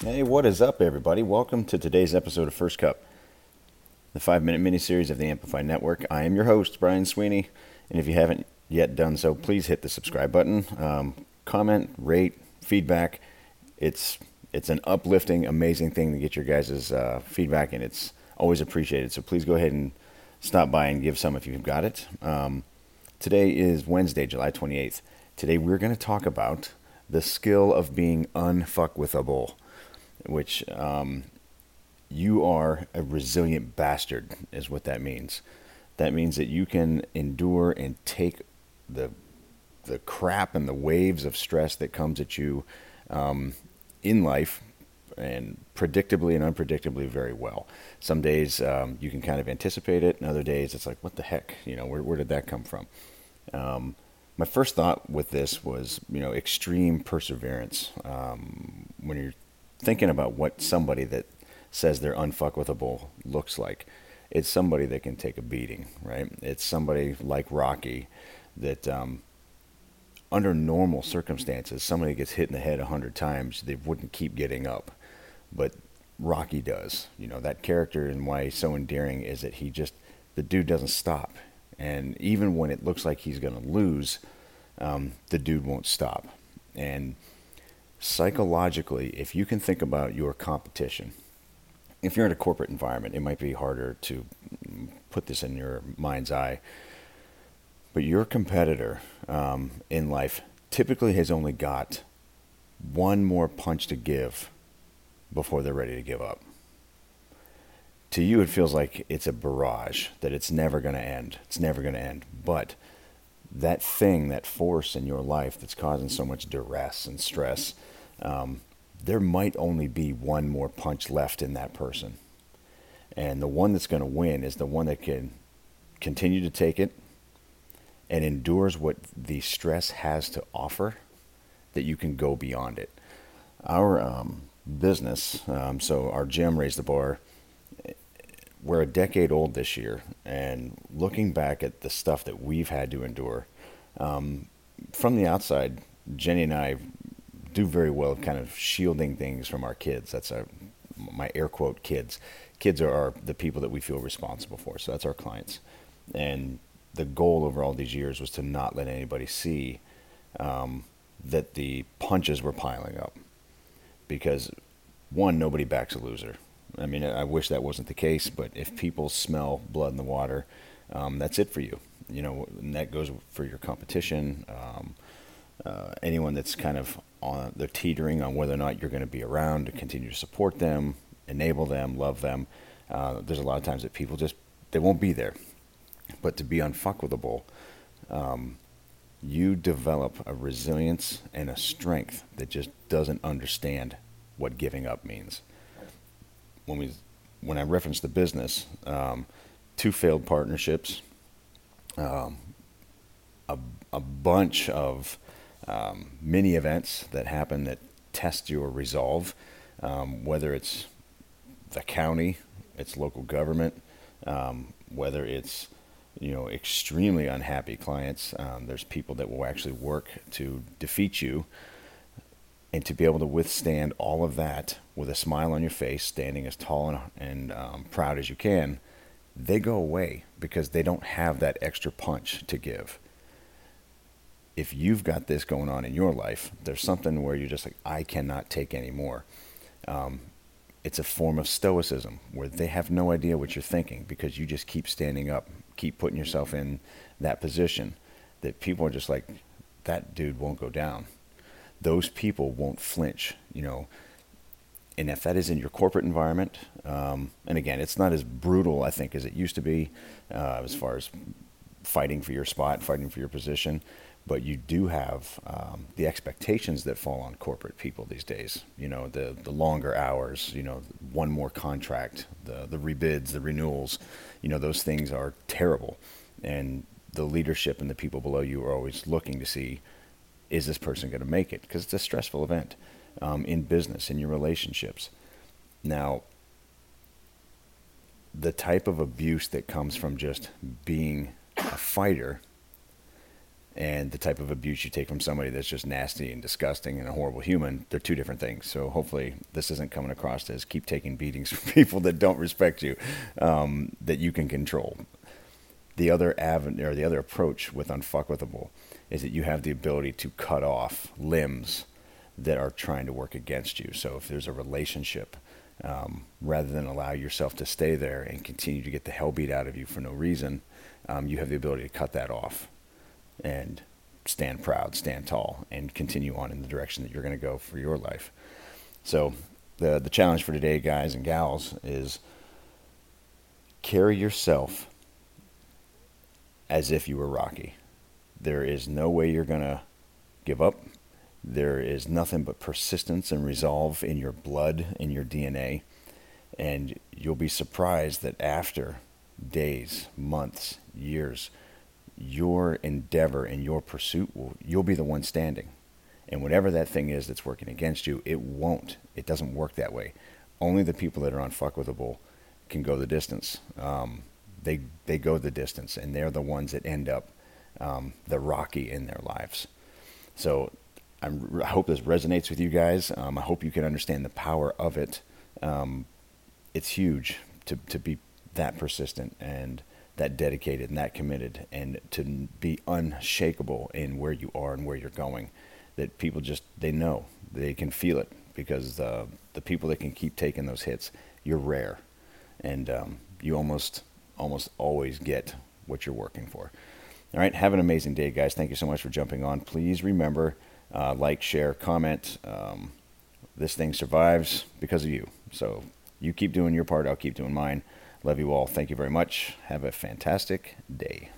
Hey, what is up, everybody? Welcome to today's episode of First Cup, the five minute mini-series of the Amplify Network. I am your host, Brian Sweeney, and if you haven't yet done so, please hit the subscribe button, um, comment, rate, feedback. It's it's an uplifting, amazing thing to get your guys' uh, feedback, and it's always appreciated. So please go ahead and stop by and give some if you've got it. Um, today is Wednesday, July 28th. Today we're going to talk about the skill of being unfuckwithable which um, you are a resilient bastard, is what that means. That means that you can endure and take the the crap and the waves of stress that comes at you um, in life and predictably and unpredictably very well. Some days um, you can kind of anticipate it, and other days it's like, what the heck? You know, where, where did that come from? Um, my first thought with this was, you know, extreme perseverance. Um, when you're thinking about what somebody that says they're unfuckwithable looks like. It's somebody that can take a beating, right? It's somebody like Rocky that, um, under normal circumstances, somebody gets hit in the head a hundred times, they wouldn't keep getting up. But Rocky does. You know, that character and why he's so endearing is that he just, the dude doesn't stop. And even when it looks like he's going to lose, um, the dude won't stop. And psychologically, if you can think about your competition, if you're in a corporate environment, it might be harder to put this in your mind's eye. But your competitor um, in life typically has only got one more punch to give before they're ready to give up. To you, it feels like it's a barrage, that it's never going to end. It's never going to end. But that thing, that force in your life that's causing so much duress and stress, um, there might only be one more punch left in that person. And the one that's going to win is the one that can continue to take it and endures what the stress has to offer, that you can go beyond it. Our um, business, um, so our gym, Raise the Bar, we're a decade old this year, and looking back at the stuff that we've had to endure, um, from the outside, Jenny and I do very well of kind of shielding things from our kids. That's our, my air quote kids. Kids are our, the people that we feel responsible for. So that's our clients. And the goal over all these years was to not let anybody see um, that the punches were piling up. Because one, nobody backs a loser. I mean, I wish that wasn't the case, but if people smell blood in the water, um, that's it for you. You know, and that goes for your competition. Um, uh, anyone that's kind of on they're teetering on whether or not you're going to be around to continue to support them, enable them, love them. Uh, there's a lot of times that people just they won't be there. But to be unfuckwithable, um, you develop a resilience and a strength that just doesn't understand what giving up means. When we when I reference the business, um, two failed partnerships, um, a, a bunch of um, mini events that happen that test your resolve, um, whether it's the county, it's local government, um, whether it's you know extremely unhappy clients. Um, there's people that will actually work to defeat you, and to be able to withstand all of that with a smile on your face, standing as tall and, and um, proud as you can, they go away because they don't have that extra punch to give if you've got this going on in your life, there's something where you're just like, I cannot take anymore. Um, it's a form of stoicism where they have no idea what you're thinking because you just keep standing up, keep putting yourself in that position that people are just like, that dude won't go down. Those people won't flinch, you know. And if that is in your corporate environment, um, and again, it's not as brutal, I think, as it used to be uh, as far as fighting for your spot, fighting for your position but you do have um, the expectations that fall on corporate people these days. You know, the the longer hours. You know, one more contract, the the rebids, the renewals. You know, those things are terrible, and the leadership and the people below you are always looking to see, is this person going to make it? Because it's a stressful event um, in business, in your relationships. Now, the type of abuse that comes from just being a fighter and the type of abuse you take from somebody that's just nasty and disgusting and a horrible human, they're two different things. So hopefully this isn't coming across as keep taking beatings from people that don't respect you, um, that you can control. The other avenue or the other approach with unfuckwithable is that you have the ability to cut off limbs that are trying to work against you. So if there's a relationship, um, rather than allow yourself to stay there and continue to get the hell beat out of you for no reason, um, you have the ability to cut that off and stand proud, stand tall, and continue on in the direction that you're going to go for your life. So, the the challenge for today, guys and gals, is carry yourself as if you were Rocky. There is no way you're going to give up. There is nothing but persistence and resolve in your blood, in your DNA. And you'll be surprised that after days, months, years, your endeavor and your pursuit will you'll be the one standing and whatever that thing is that's working against you it won't it doesn't work that way only the people that are unfuckwithable can go the distance um, they they go the distance and they're the ones that end up um, the rocky in their lives. So I'm, i hope this resonates with you guys. Um, i hope you can understand the power of it. Um, it's huge to, to be that persistent and that dedicated and that committed and to be unshakable in where you are and where you're going that people just they know they can feel it because uh, the people that can keep taking those hits you're rare. And um, you almost almost always get what you're working for all right have an amazing day guys thank you so much for jumping on please remember uh, like share comment um, this thing survives because of you so you keep doing your part i'll keep doing mine Love you all. Thank you very much. Have a fantastic day.